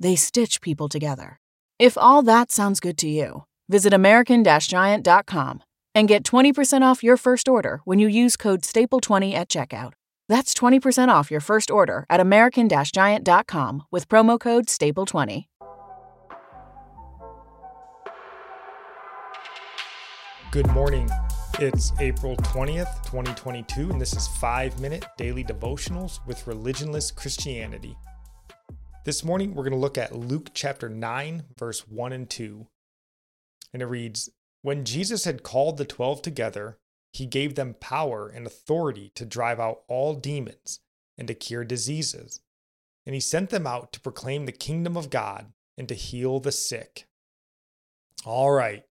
They stitch people together. If all that sounds good to you, visit American Giant.com and get 20% off your first order when you use code STAPLE20 at checkout. That's 20% off your first order at American Giant.com with promo code STAPLE20. Good morning. It's April 20th, 2022, and this is 5 Minute Daily Devotionals with Religionless Christianity. This morning, we're going to look at Luke chapter 9, verse 1 and 2. And it reads When Jesus had called the twelve together, he gave them power and authority to drive out all demons and to cure diseases. And he sent them out to proclaim the kingdom of God and to heal the sick. All right,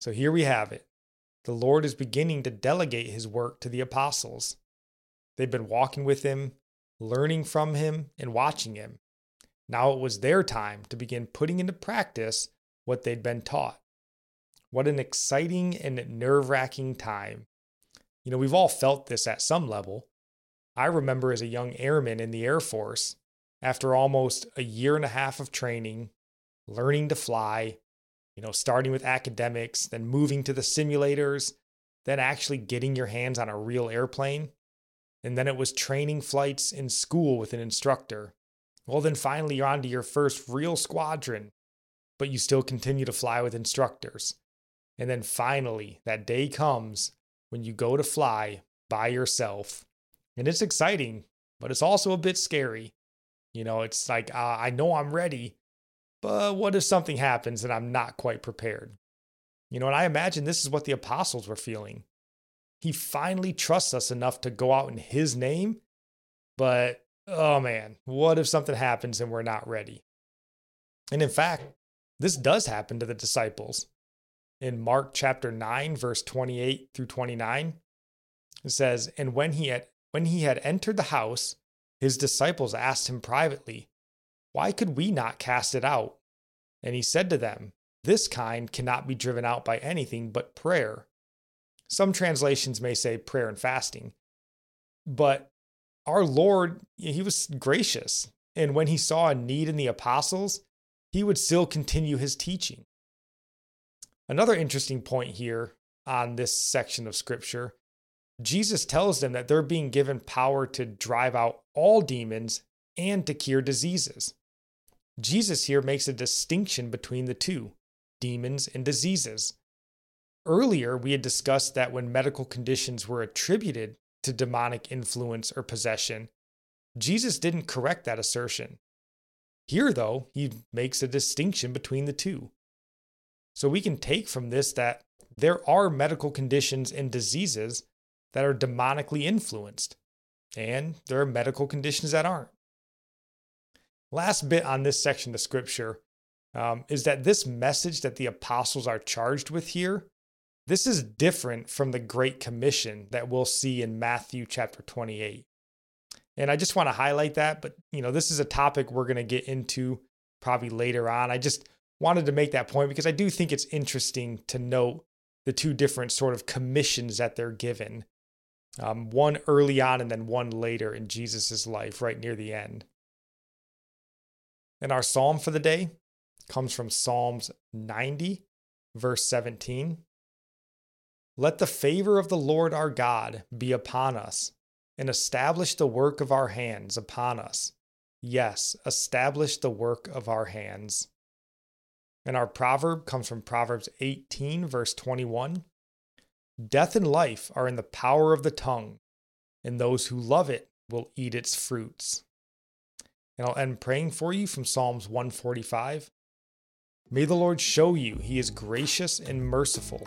so here we have it the Lord is beginning to delegate his work to the apostles. They've been walking with him, learning from him, and watching him. Now it was their time to begin putting into practice what they'd been taught. What an exciting and nerve wracking time. You know, we've all felt this at some level. I remember as a young airman in the Air Force, after almost a year and a half of training, learning to fly, you know, starting with academics, then moving to the simulators, then actually getting your hands on a real airplane. And then it was training flights in school with an instructor. Well, then finally you're on to your first real squadron, but you still continue to fly with instructors. And then finally, that day comes when you go to fly by yourself. And it's exciting, but it's also a bit scary. You know, it's like, uh, I know I'm ready, but what if something happens and I'm not quite prepared? You know, and I imagine this is what the apostles were feeling. He finally trusts us enough to go out in his name, but oh man, what if something happens and we're not ready? And in fact, this does happen to the disciples. In Mark chapter 9 verse 28 through 29, it says, "And when he had when he had entered the house, his disciples asked him privately, why could we not cast it out? And he said to them, This kind cannot be driven out by anything but prayer. Some translations may say prayer and fasting. But our Lord, he was gracious. And when he saw a need in the apostles, he would still continue his teaching. Another interesting point here on this section of scripture Jesus tells them that they're being given power to drive out all demons and to cure diseases. Jesus here makes a distinction between the two demons and diseases. Earlier, we had discussed that when medical conditions were attributed to demonic influence or possession, Jesus didn't correct that assertion. Here, though, he makes a distinction between the two. So we can take from this that there are medical conditions and diseases that are demonically influenced, and there are medical conditions that aren't. Last bit on this section of scripture um, is that this message that the apostles are charged with here, this is different from the Great Commission that we'll see in Matthew chapter 28. And I just want to highlight that. But, you know, this is a topic we're going to get into probably later on. I just wanted to make that point because I do think it's interesting to note the two different sort of commissions that they're given um, one early on and then one later in Jesus' life, right near the end. And our psalm for the day comes from Psalms 90, verse 17. Let the favor of the Lord our God be upon us, and establish the work of our hands upon us. Yes, establish the work of our hands. And our proverb comes from Proverbs 18, verse 21. Death and life are in the power of the tongue, and those who love it will eat its fruits. And I'll end praying for you from Psalms 145. May the Lord show you he is gracious and merciful,